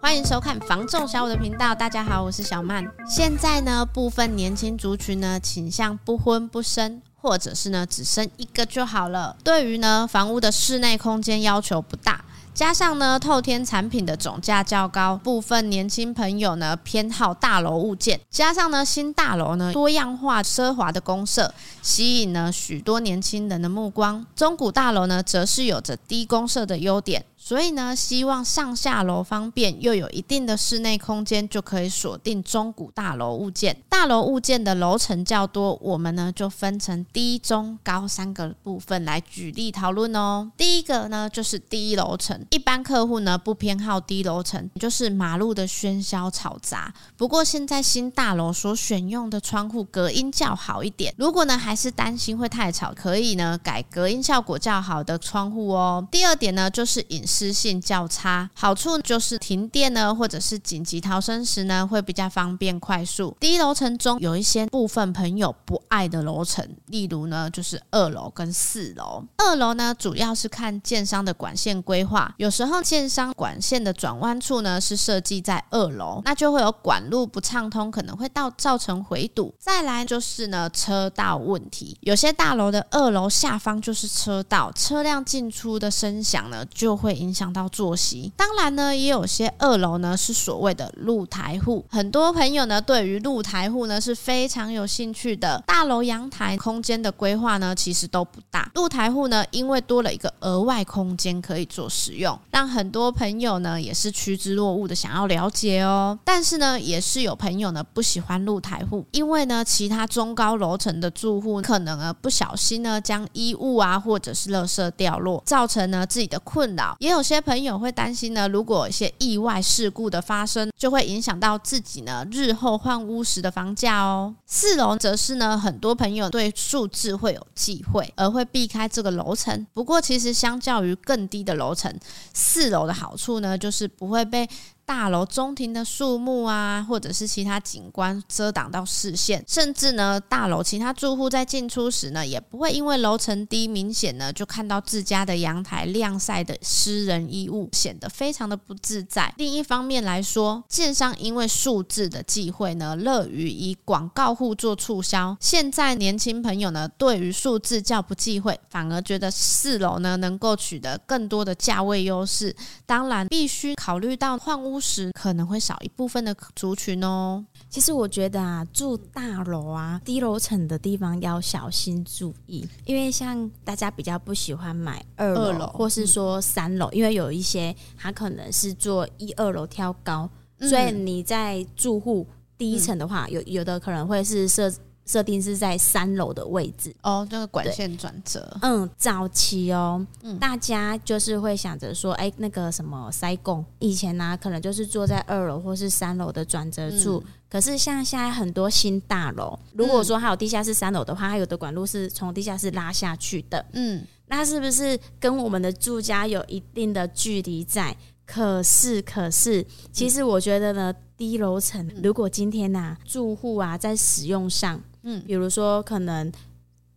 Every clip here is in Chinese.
欢迎收看房仲小五的频道，大家好，我是小曼。现在呢，部分年轻族群呢倾向不婚不生，或者是呢只生一个就好了。对于呢房屋的室内空间要求不大。加上呢，透天产品的总价较高，部分年轻朋友呢偏好大楼物件。加上呢，新大楼呢多样化奢华的公社，吸引了许多年轻人的目光。中古大楼呢，则是有着低公社的优点。所以呢，希望上下楼方便又有一定的室内空间，就可以锁定中古大楼物件。大楼物件的楼层较多，我们呢就分成低、中、高三个部分来举例讨论哦。第一个呢就是低楼层，一般客户呢不偏好低楼层，就是马路的喧嚣吵杂。不过现在新大楼所选用的窗户隔音较好一点，如果呢还是担心会太吵，可以呢改隔音效果较好的窗户哦。第二点呢就是隐私。湿性较差，好处就是停电呢，或者是紧急逃生时呢，会比较方便快速。低楼层中有一些部分朋友不爱的楼层，例如呢，就是二楼跟四楼。二楼呢，主要是看建商的管线规划，有时候建商管线的转弯处呢是设计在二楼，那就会有管路不畅通，可能会到造成回堵。再来就是呢，车道问题，有些大楼的二楼下方就是车道，车辆进出的声响呢就会。影响到作息，当然呢，也有些二楼呢是所谓的露台户，很多朋友呢对于露台户呢是非常有兴趣的。大楼阳台空间的规划呢其实都不大，露台户呢因为多了一个额外空间可以做使用，让很多朋友呢也是趋之若鹜的想要了解哦。但是呢，也是有朋友呢不喜欢露台户，因为呢其他中高楼层的住户可能呢不小心呢将衣物啊或者是垃圾掉落，造成呢自己的困扰，也有。有些朋友会担心呢，如果一些意外事故的发生，就会影响到自己呢日后换屋时的房价哦。四楼则是呢，很多朋友对数字会有忌讳，而会避开这个楼层。不过，其实相较于更低的楼层，四楼的好处呢，就是不会被。大楼中庭的树木啊，或者是其他景观遮挡到视线，甚至呢，大楼其他住户在进出时呢，也不会因为楼层低，明显呢就看到自家的阳台晾晒的私人衣物，显得非常的不自在。另一方面来说，建商因为数字的忌讳呢，乐于以广告户做促销。现在年轻朋友呢，对于数字较不忌讳，反而觉得四楼呢能够取得更多的价位优势。当然，必须考虑到换屋。时可能会少一部分的族群哦。其实我觉得啊，住大楼啊，低楼层的地方要小心注意，因为像大家比较不喜欢买二楼，或是说三楼，嗯，因为有一些它可能是做一二楼挑高，嗯，所以你在住户第一层的话，嗯，有有的可能会是设。设定是在三楼的位置哦，这个管线转折。嗯，早期哦，嗯，大家就是会想着说，哎，那个什么塞贡，以前呢、啊，可能就是坐在二楼或是三楼的转折处。嗯、可是像现在很多新大楼，如果说还有地下室三楼的话，它有的管路是从地下室拉下去的。嗯，那是不是跟我们的住家有一定的距离在？可是，可是，其实我觉得呢，低楼层，如果今天呐、啊，住户啊在使用上。嗯，比如说可能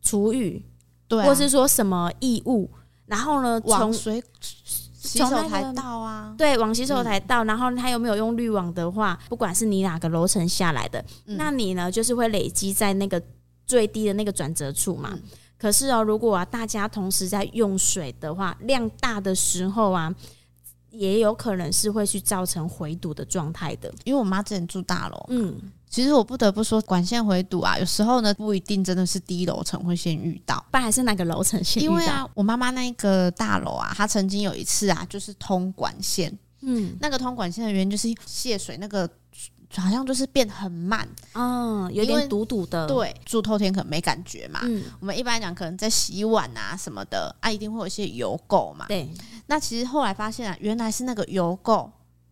厨余，对、啊，或是说什么异物，然后呢，从水洗手台倒啊，对，往洗手台倒，然后他有没有用滤网的话，不管是你哪个楼层下来的，嗯，那你呢就是会累积在那个最低的那个转折处嘛。嗯，可是哦，如果啊大家同时在用水的话，量大的时候啊，也有可能是会去造成回堵的状态的。因为我妈之前住大楼，嗯。其实我不得不说，管线回堵啊，有时候呢不一定真的是低楼层会先遇到，不然还是哪个楼层先遇到？因为啊，我妈妈那个大楼啊，她曾经有一次啊，就是通管线，嗯，那个通管线的原因就是泄水，那个好像就是变很慢，嗯，有点堵堵的。对，住透天可能没感觉嘛，嗯，我们一般讲可能在洗碗啊什么的啊，一定会有一些油垢嘛，对。那其实后来发现啊，原来是那个油垢。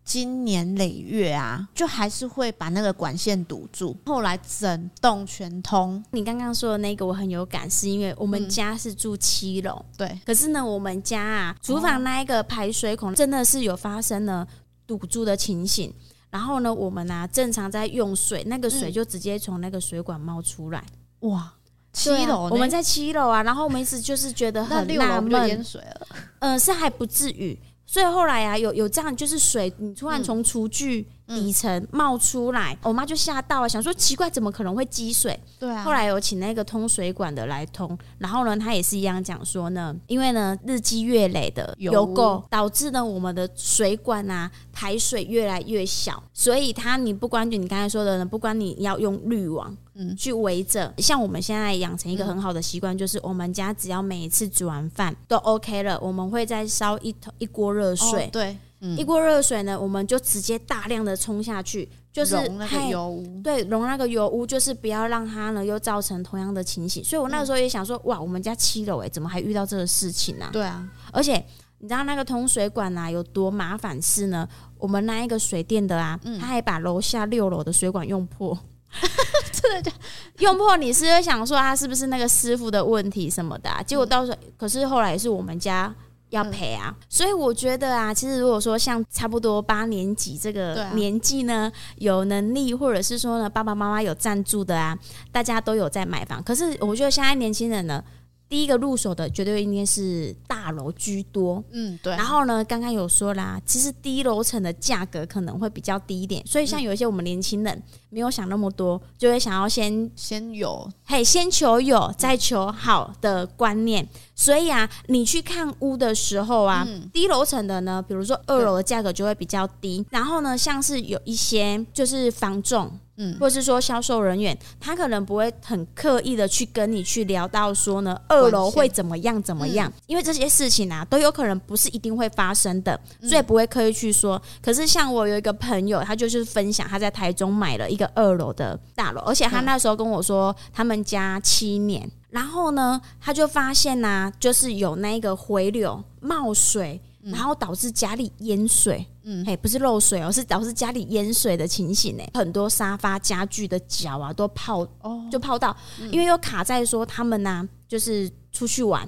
经年累月啊，就还是会把那个管线堵住。后来整栋全通。你刚刚说的那个我很有感，是因为我们家是住七楼，嗯，对。可是呢，我们家啊，厨房那一个排水孔真的是有发生了堵住的情形。然后呢，我们啊正常在用水，那个水就直接从那个水管冒出来。哇！七楼、啊，我们在七楼啊，然后我们一直就是觉得很纳闷，淹水了。嗯、呃，是还不至于。所以后来啊，有有这样，就是水你突然从厨具底层冒出来，嗯、我妈就吓到了，想说奇怪，怎么可能会积水？对啊。后来有请那个通水管的来通，然后呢，他也是一样讲说呢，因为呢日积月累的油垢，导致呢我们的水管啊排水越来越小，所以它你不管就你刚才说的呢，不管你要用滤网。嗯，去围着，像我们现在养成一个很好的习惯，就是我们家只要每一次煮完饭都 OK 了，我们会再烧一桶一锅热水，哦、对，嗯、一锅热水呢，我们就直接大量的冲下去，就是溶那个油污，对，溶那个油污，就是不要让它呢又造成同样的情形。所以我那个时候也想说，哇，我们家七楼哎，怎么还遇到这个事情呢、啊？对啊，而且你知道那个通水管啊有多麻烦是呢？我们那一个水电的啊，他还把楼下六楼的水管用破。真的就用破，你是会想说他是不是那个师傅的问题什么的、啊？结果到时候，可是后来也是我们家要赔啊。所以我觉得啊，其实如果说像差不多八年级这个年纪呢，有能力或者是说呢，爸爸妈妈有赞助的啊，大家都有在买房。可是我觉得现在年轻人呢。第一个入手的绝对应该是大楼居多，嗯，对。然后呢，刚刚有说啦，其实低楼层的价格可能会比较低一点，所以像有一些我们年轻人没有想那么多，就会想要先先有，嘿，先求有再求好的观念。所以啊，你去看屋的时候啊，嗯、低楼层的呢，比如说二楼的价格就会比较低。然后呢，像是有一些就是房仲。嗯，或者是说销售人员，他可能不会很刻意的去跟你去聊到说呢，二楼会怎么样怎么样，因为这些事情啊，都有可能不是一定会发生的，所以不会刻意去说。可是像我有一个朋友，他就是分享他在台中买了一个二楼的大楼，而且他那时候跟我说，他们家七年，然后呢，他就发现呐、啊，就是有那个回流冒水。然后导致家里淹水，嗯，嘿，不是漏水哦，是导致家里淹水的情形呢。很多沙发家具的脚啊都泡，哦，就泡到，嗯、因为又卡在说他们呢、啊，就是出去玩，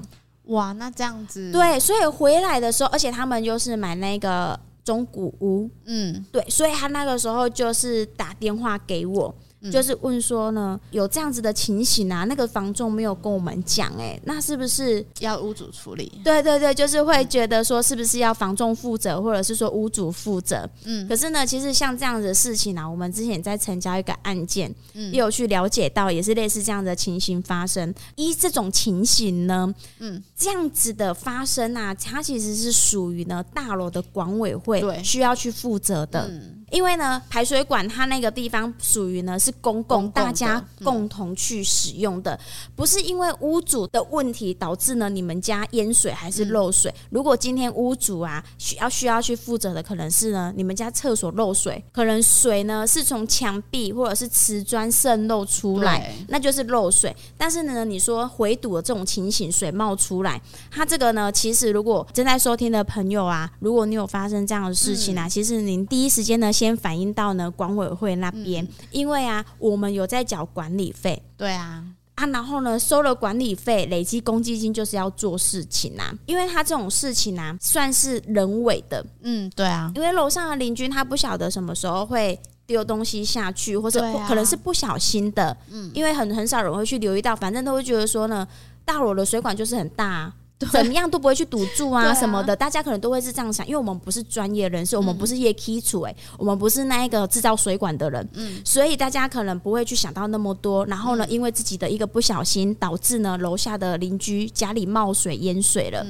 哇，那这样子，对，所以回来的时候，而且他们就是买那个中古屋，嗯，对，所以他那个时候就是打电话给我。就是问说呢，有这样子的情形啊？那个房仲没有跟我们讲，哎，那是不是要屋主处理？对对对，就是会觉得说，是不是要房仲负责，或者是说屋主负责？嗯，可是呢，其实像这样子的事情啊，我们之前在成交一个案件，嗯，也有去了解到，也是类似这样的情形发生。依这种情形呢，嗯，这样子的发生啊，它其实是属于呢大楼的管委会需要去负责的。嗯因为呢，排水管它那个地方属于呢是公共，大家共同去使用的，不是因为屋主的问题导致呢你们家淹水还是漏水。如果今天屋主啊需要需要去负责的，可能是呢你们家厕所漏水，可能水呢是从墙壁或者是瓷砖渗漏出来，那就是漏水。但是呢，你说回堵的这种情形，水冒出来，它这个呢，其实如果正在收听的朋友啊，如果你有发生这样的事情啊，其实您第一时间呢。先反映到呢管委会那边，嗯、因为啊，我们有在缴管理费，对啊，啊，然后呢收了管理费，累积公积金就是要做事情啊，因为他这种事情啊算是人为的，嗯，对啊，因为楼上的邻居他不晓得什么时候会丢东西下去，或者可能是不小心的，嗯、啊，因为很很少人会去留意到，反正都会觉得说呢，大楼的水管就是很大啊。怎么样都不会去堵住啊什么的，大家可能都会是这样想，因为我们不是专业人士，我们不是业基础哎，我们不是那一个制造水管的人，嗯，所以大家可能不会去想到那么多。然后呢，因为自己的一个不小心，导致呢楼下的邻居家里冒水淹水了。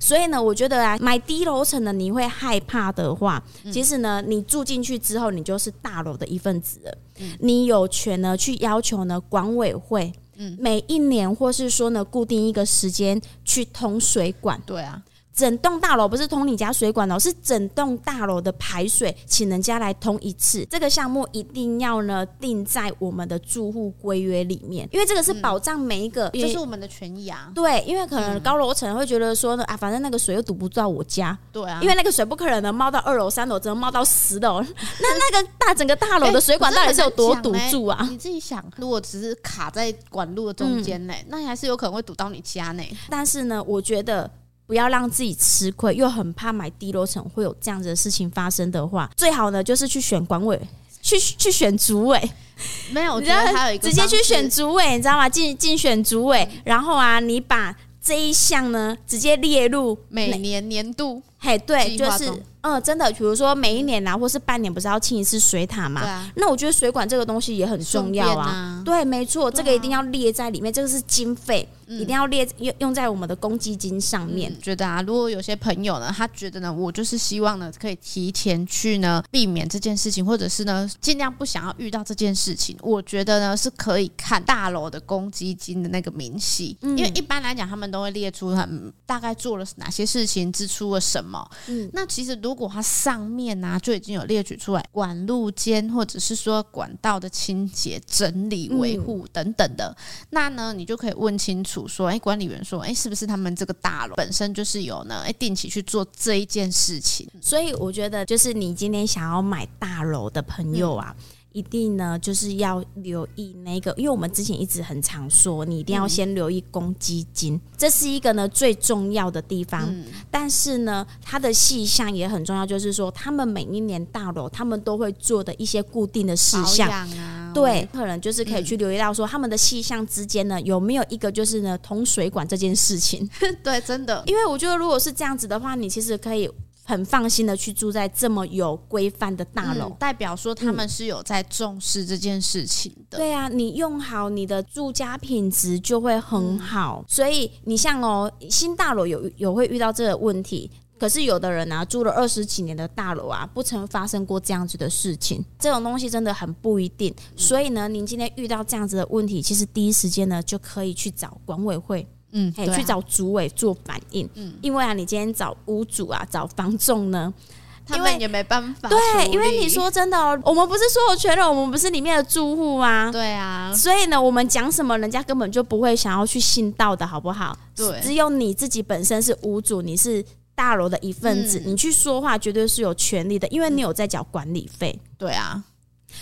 所以呢，我觉得啊，买低楼层的你会害怕的话，其实呢，你住进去之后，你就是大楼的一份子了。你有权呢去要求呢管委会。每一年，或是说呢，固定一个时间去通水管。对啊。整栋大楼不是通你家水管哦，是整栋大楼的排水，请人家来通一次。这个项目一定要呢定在我们的住户规约里面，因为这个是保障每一个，这、嗯就是我们的权益啊。对，因为可能高楼层会觉得说呢啊，反正那个水又堵不到我家。对啊，因为那个水不可能能冒到二楼、三楼，只能冒到十楼。那那个大整个大楼的水管到底是有多堵住啊？欸、你自己想，如果只是卡在管路的中间呢，嗯、那你还是有可能会堵到你家呢。但是呢，我觉得。不要让自己吃亏，又很怕买低楼层会有这样子的事情发生的话，最好呢就是去选管委去去选主委。没有，我觉得还有一个直接去选主委，你知道吗？竞竞选主委，然后啊，你把这一项呢直接列入每年年度，嘿，对，就是。嗯，真的，比如说每一年啊，或是半年，不是要清一次水塔嘛？啊。那我觉得水管这个东西也很重要啊。啊对，没错，这个一定要列在里面，这个是经费。一定要列用用在我们的公积金上面。嗯。觉得啊，如果有些朋友呢，他觉得呢，我就是希望呢，可以提前去呢，避免这件事情，或者是呢，尽量不想要遇到这件事情。我觉得呢，是可以看大楼的公积金的那个明细，嗯、因为一般来讲，他们都会列出很大概做了哪些事情，支出了什么。嗯，那其实如果它上面呢、啊，就已经有列举出来管路间或者是说管道的清洁、整理、维护等等的，嗯、那呢，你就可以问清楚。说，哎，管理员说，哎，是不是他们这个大楼本身就是有呢？哎，定期去做这一件事情。所以我觉得，就是你今天想要买大楼的朋友啊。嗯一定呢，就是要留意那个，因为我们之前一直很常说，你一定要先留意公积金，嗯、这是一个呢最重要的地方。嗯、但是呢，它的细项也很重要，就是说，他们每一年大楼他们都会做的一些固定的事项啊，对，可能就是可以去留意到说，他们的细项之间呢有没有一个就是呢通水管这件事情。对，真的，因为我觉得如果是这样子的话，你其实可以。很放心的去住在这么有规范的大楼，嗯，代表说他们是有在重视这件事情的。对啊，你用好你的住家品质就会很好。所以你像哦，新大楼有有会遇到这个问题，可是有的人啊，住了二十几年的大楼啊，不曾发生过这样子的事情。这种东西真的很不一定。所以呢，您今天遇到这样子的问题，其实第一时间呢就可以去找管委会。嗯，可以去找主委做反应。嗯，因为啊，你今天找屋主啊，找房仲呢，他们也没办法。对，因为你说真的哦，我们不是所有权人，我们不是里面的住户啊。对啊，所以呢，我们讲什么，人家根本就不会想要去信道的，好不好？对，只有你自己本身是屋主，你是大楼的一份子，嗯、你去说话绝对是有权利的，因为你有在缴管理费。对啊，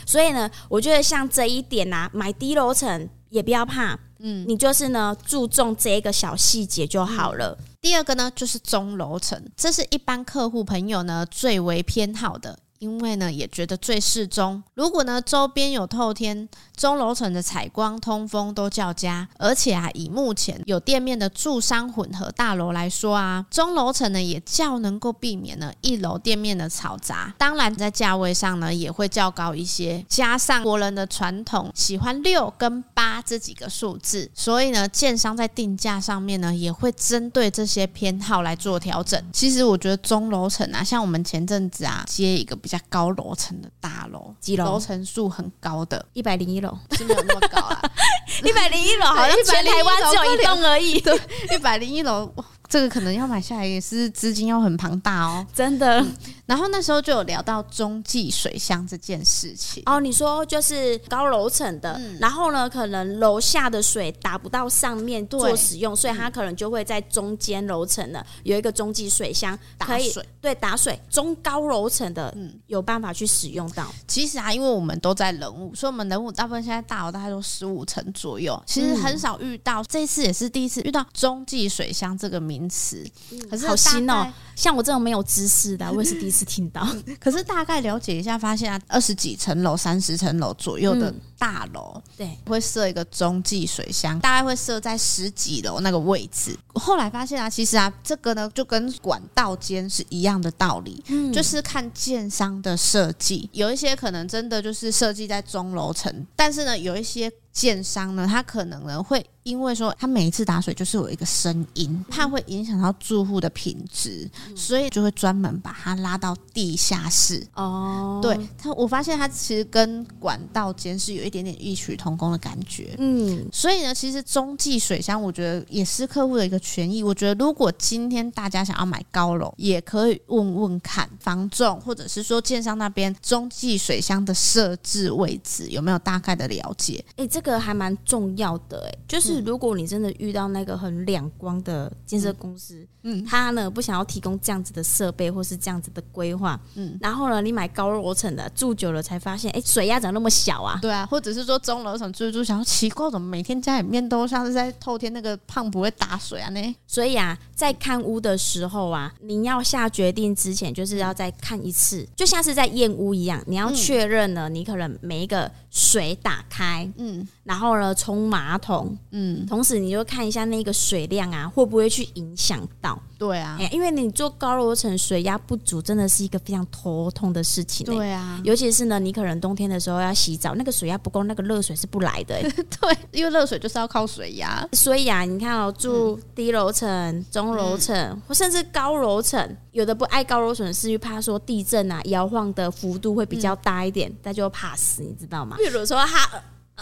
所以呢，我觉得像这一点啊，买低楼层也不要怕。嗯，你就是呢，注重这一个小细节就好了。第二个呢，就是中楼层，这是一般客户朋友呢最为偏好的。因为呢，也觉得最适中。如果呢，周边有透天，中楼层的采光、通风都较佳。而且啊，以目前有店面的住商混合大楼来说啊，中楼层呢也较能够避免呢一楼店面的嘈杂。当然，在价位上呢也会较高一些。加上国人的传统喜欢六跟八这几个数字，所以呢，建商在定价上面呢也会针对这些偏好来做调整。其实我觉得中楼层啊，像我们前阵子啊接一个比较高楼层的大楼，几楼？楼层数很高的，一百零一楼是没有那么高啊，一百零一楼好像全台湾只有一栋而已，对，一百零一楼。这个可能要买下来也是资金要很庞大哦，真的。然后那时候就有聊到中继水箱这件事情哦。你说就是高楼层的，嗯、然后呢，可能楼下的水打不到上面做使用，所以它可能就会在中间楼层的有一个中继水箱可以打水，对，打水。中高楼层的嗯有办法去使用到。其实啊，因为我们都在人物，所以我们人物大部分现在大楼大概都十五层左右，其实很少遇到。嗯、这次也是第一次遇到中继水箱这个名。名词，可是好新哦！像我这种没有知识的，我也是第一次听到。可是大概了解一下，发现啊，二十几层楼、三十层楼左右的大楼，嗯、对，会设一个中继水箱，大概会设在十几楼那个位置。后来发现啊，其实啊，这个呢就跟管道间是一样的道理，嗯，就是看建商的设计，有一些可能真的就是设计在中楼层，但是呢，有一些。建商呢，他可能呢会因为说他每一次打水就是有一个声音，怕会影响到住户的品质，所以就会专门把它拉到地下室。哦，对他，我发现他其实跟管道间是有一点点异曲同工的感觉。嗯，所以呢，其实中继水箱我觉得也是客户的一个权益。我觉得如果今天大家想要买高楼，也可以问问看房仲，或者是说建商那边中继水箱的设置位置有没有大概的了解。诶，这这个还蛮重要的哎，就是如果你真的遇到那个很两光的建设公司，嗯，他呢不想要提供这样子的设备或是这样子的规划，嗯，然后呢，你买高楼层的住久了才发现，哎，水压怎么那么小啊？对啊，或者是说中楼层住住想要奇怪，怎么每天家里面都像是在透天那个胖不会打水啊？呢？所以啊，在看屋的时候啊，你要下决定之前，就是要再看一次，就像是在验屋一样，你要确认了，你可能每一个水打开，嗯。然后呢，冲马桶，嗯，同时你就看一下那个水量啊，会不会去影响到？对啊，因为你做高楼层水压不足，真的是一个非常头痛的事情。对啊，尤其是呢，你可能冬天的时候要洗澡，那个水压不够，那个热水是不来的。对，因为热水就是要靠水压。所以啊，你看哦，住低楼层、中楼层，嗯、或甚至高楼层，有的不爱高楼层，是因为怕说地震啊，摇晃的幅度会比较大一点，那、嗯、就怕死，你知道吗？比如说他。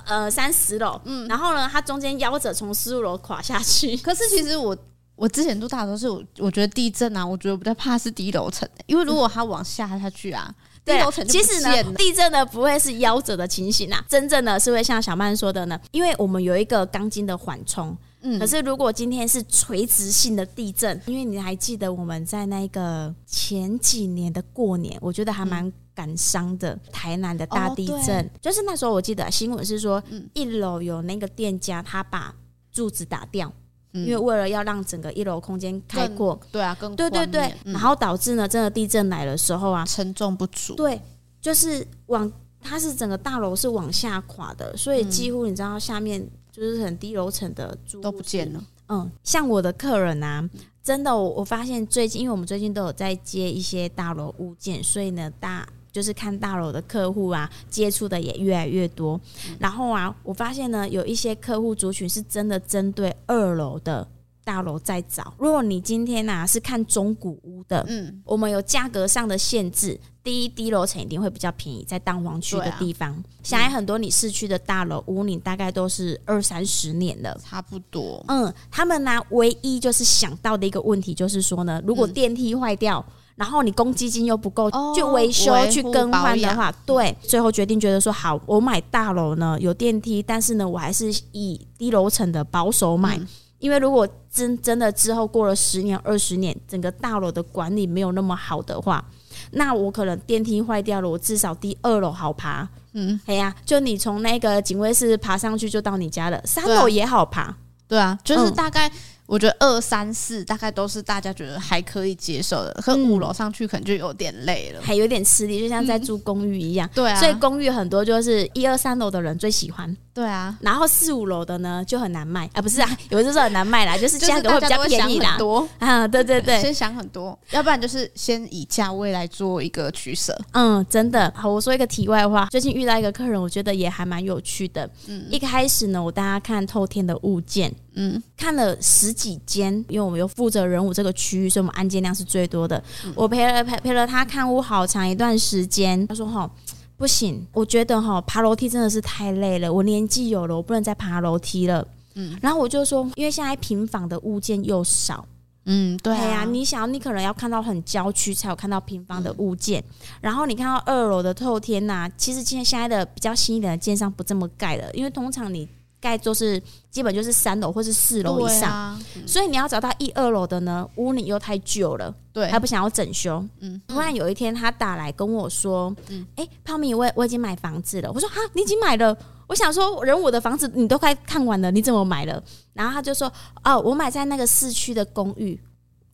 呃，三十楼，嗯，然后呢，它中间夭折从十五楼垮下去。可是其实我我之前住大楼是我我觉得地震啊，我觉得比较怕是低楼层，因为如果它往下下去啊，嗯、低楼层其实呢，地震呢不会是夭折的情形啊，真正的是会像小曼说的呢，因为我们有一个钢筋的缓冲。嗯，可是如果今天是垂直性的地震，因为你还记得我们在那个前几年的过年，我觉得还蛮感伤的。嗯、台南的大地震，哦、就是那时候我记得新闻是说，一楼有那个店家他把柱子打掉，嗯、因为为了要让整个一楼空间开阔，对啊，更对对对，嗯、然后导致呢，真的地震来的时候啊，承重不足，对，就是往它是整个大楼是往下垮的，所以几乎你知道下面。就是很低楼层的住都不见了。嗯，像我的客人啊，真的我我发现最近，因为我们最近都有在接一些大楼物件，所以呢，大就是看大楼的客户啊，接触的也越来越多。嗯、然后啊，我发现呢，有一些客户族群是真的针对二楼的。大楼在找，如果你今天呐、啊、是看中古屋的，嗯，我们有价格上的限制。第一，低楼层一定会比较便宜，在蛋黄区的地方。现在、啊、很多你市区的大楼屋，你大概都是二三十年了，差不多。嗯，他们呢、啊，唯一就是想到的一个问题就是说呢，如果电梯坏掉，嗯、然后你公积金又不够去维修、哦、去更换的话，对，最后决定觉得说好，我买大楼呢有电梯，但是呢，我还是以低楼层的保守买。嗯因为如果真真的之后过了十年二十年，整个大楼的管理没有那么好的话，那我可能电梯坏掉了，我至少第二楼好爬。嗯，哎呀，就你从那个警卫室爬上去就到你家了，三楼也好爬。对啊，就是大概。我觉得二三四大概都是大家觉得还可以接受的，可五楼上去可能就有点累了，还有点吃力，就像在住公寓一样。嗯、对啊，所以公寓很多就是一二三楼的人最喜欢。对啊，然后四五楼的呢就很难卖啊，不是啊，有的时候很难卖啦，就是价格会比较便宜啦。多啊，对对对，先想很多，要不然就是先以价位来做一个取舍。嗯，真的。好，我说一个题外话，最近遇到一个客人，我觉得也还蛮有趣的。嗯，一开始呢，我带他看透天的物件。嗯，看了十几间，因为我们有负责人武这个区域，所以我们案件量是最多的。嗯、我陪了陪陪了他看屋好长一段时间，他说：“哈，不行，我觉得哈爬楼梯真的是太累了，我年纪有了，我不能再爬楼梯了。”嗯，然后我就说，因为现在平房的物件又少，嗯，对呀、啊，你想，你可能要看到很郊区才有看到平房的物件，嗯、然后你看到二楼的透天呐、啊，其实现现在的比较新一点的建商不这么盖了，因为通常你。盖就是基本就是三楼或是四楼以上，啊嗯、所以你要找到一二楼的呢，屋里又太旧了，对，还不想要整修。嗯，突然有一天他打来跟我说：“嗯，哎、欸，泡米，我我已经买房子了。”我说：“哈，你已经买了？”我想说，人我的房子你都快看完了，你怎么买了？然后他就说：“哦，我买在那个市区的公寓。”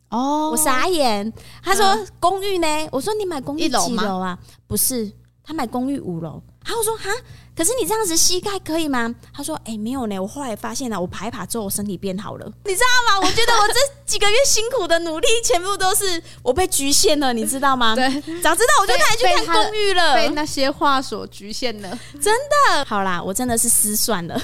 哦，我傻眼。他说：“嗯、公寓呢？”我说：“你买公寓几楼啊？”不是，他买公寓五楼。然后我说：“哈。”可是你这样子膝盖可以吗？他说：“哎、欸，没有呢。我后来发现了，我爬一爬之后，我身体变好了。你知道吗？我觉得我这几个月辛苦的努力，全部都是我被局限了，你知道吗？对，早知道我就带你去看公寓了。被，被那些话所局限了，真的。好啦，我真的是失算了。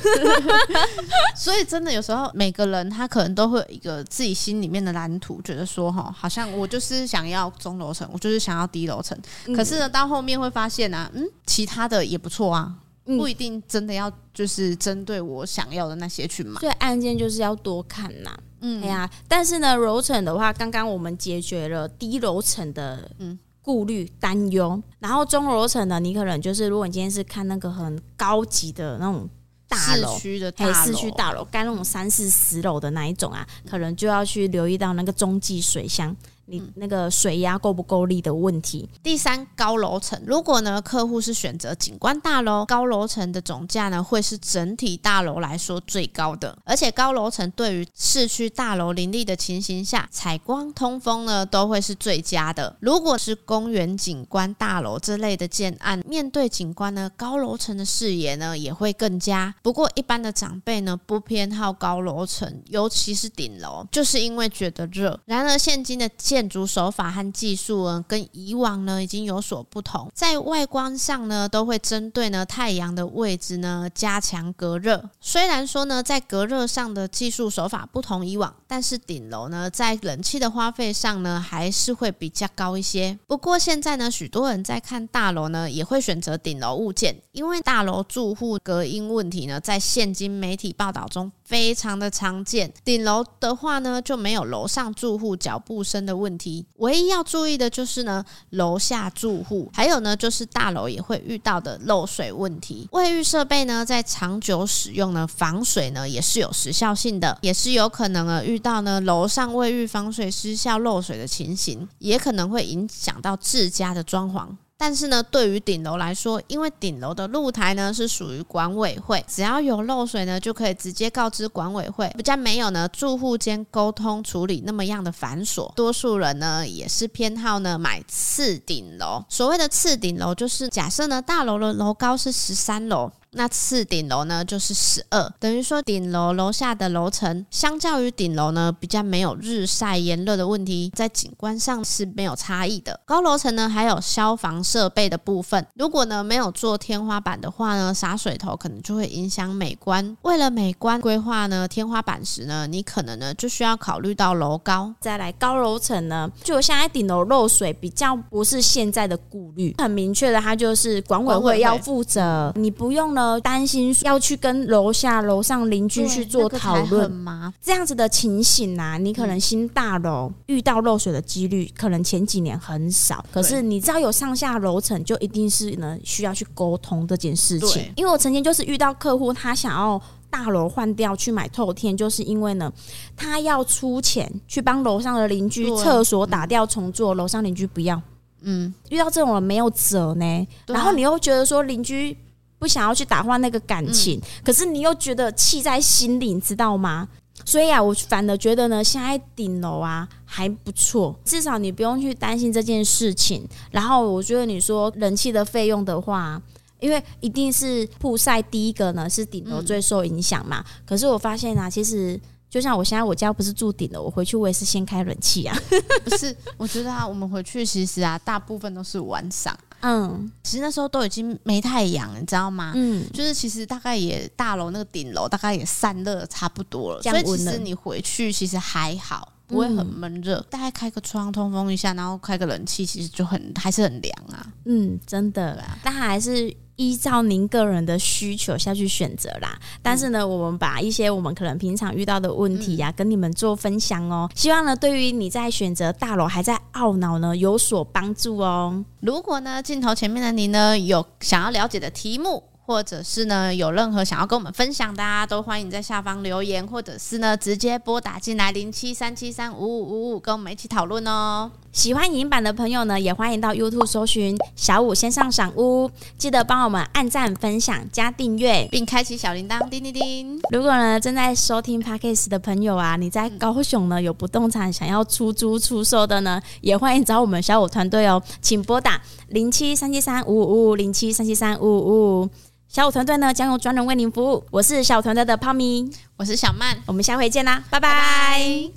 所以真的有时候每个人他可能都会有一个自己心里面的蓝图，觉得说哈，好像我就是想要中楼层，我就是想要低楼层。嗯、可是呢，到后面会发现啊，嗯，其他的也不错啊。不一定真的要就是针对我想要的那些去买，所以，案件就是要多看呐，嗯，哎呀，但是呢，楼层的话，刚刚我们解决了低楼层的嗯。顾虑担忧，然后中楼层呢，你可能就是如果你今天是看那个很高级的那种大楼，市区的大楼，市区大楼盖那种三四十楼的那一种啊，可能就要去留意到那个中继水箱。你那个水压够不够力的问题。第三，高楼层，如果呢客户是选择景观大楼，高楼层的总价呢会是整体大楼来说最高的，而且高楼层对于市区大楼林立的情形下，采光通风呢都会是最佳的。如果是公园景观大楼之类的建案，面对景观呢，高楼层的视野呢也会更佳。不过一般的长辈呢不偏好高楼层，尤其是顶楼，就是因为觉得热。然而现今的建建筑手法和技术呢，跟以往呢已经有所不同，在外观上呢，都会针对呢太阳的位置呢加强隔热。虽然说呢，在隔热上的技术手法不同以往，但是顶楼呢在冷气的花费上呢还是会比较高一些。不过现在呢，许多人在看大楼呢，也会选择顶楼物件，因为大楼住户隔音问题呢，在现今媒体报道中非常的常见。顶楼的话呢，就没有楼上住户脚步声的问题。唯一要注意的就是呢，楼下住户，还有呢，就是大楼也会遇到的漏水问题。卫浴设备呢，在长久使用呢，防水呢也是有时效性的，也是有可能呢遇到呢楼上卫浴防水失效漏水的情形，也可能会影响到自家的装潢。但是呢，对于顶楼来说，因为顶楼的露台呢是属于管委会，只要有漏水呢，就可以直接告知管委会，比较没有呢住户间沟通处理那么样的繁琐。多数人呢也是偏好呢买次顶楼。所谓的次顶楼，就是假设呢大楼的楼高是十三楼。那次顶楼呢，就是十二，等于说顶楼楼下的楼层，相较于顶楼呢，比较没有日晒炎热的问题，在景观上是没有差异的。高楼层呢，还有消防设备的部分，如果呢没有做天花板的话呢，洒水头可能就会影响美观。为了美观规划呢，天花板时呢，你可能呢就需要考虑到楼高。再来高楼层呢，就现在顶楼漏水比较不是现在的顾虑，很明确的，它就是管委会要负责，你不用呢。呃，担心要去跟楼下楼上邻居去做讨论吗？这样子的情形啊，你可能新大楼遇到漏水的几率，可能前几年很少。可是你知道有上下楼层，就一定是呢需要去沟通这件事情。因为我曾经就是遇到客户，他想要大楼换掉去买透天，就是因为呢，他要出钱去帮楼上的邻居厕所打掉重做，楼上邻居不要。嗯，遇到这种人没有辙呢，然后你又觉得说邻居。不想要去打坏那个感情，嗯，可是你又觉得气在心里，你知道吗？所以啊，我反而觉得呢，现在顶楼啊还不错，至少你不用去担心这件事情。然后我觉得你说人气的费用的话，因为一定是曝晒第一个呢是顶楼最受影响嘛，嗯。可是我发现啊，其实就像我现在我家不是住顶楼，我回去我也是先开冷气啊。不是，我觉得啊，我们回去其实啊，大部分都是晚上。嗯，其实那时候都已经没太阳，你知道吗？嗯，就是其实大概也大楼那个顶楼大概也散热差不多了，所以其实你回去其实还好，不会很闷热，嗯。大概开个窗通风一下，然后开个冷气，其实就很还是很凉啊。嗯，真的啦，但还是。依照您个人的需求下去选择啦，但是呢，我们把一些我们可能平常遇到的问题呀、啊，跟你们做分享哦。希望呢，对于你在选择大楼还在懊恼呢，有所帮助哦。如果呢，镜头前面的你呢，有想要了解的题目，或者是呢，有任何想要跟我们分享的，啊，都欢迎在下方留言，或者是呢，直接拨打进来零七三七三五五五五，跟我们一起讨论哦。喜欢影音版的朋友呢，也欢迎到 YouTube 搜寻小五先上赏屋，记得帮我们按赞、分享、加订阅，并开启小铃铛，叮叮叮。如果呢，正在收听 Podcast 的朋友啊，你在高雄呢有不动产想要出租出售的呢，也欢迎找我们小五团队哦，请拨打零七三七三五五五五零七三七三五五五。小五团队呢，将由专人为您服务。我是小五团队的泡咪，我是小曼，我们下回见啦，拜拜。拜拜。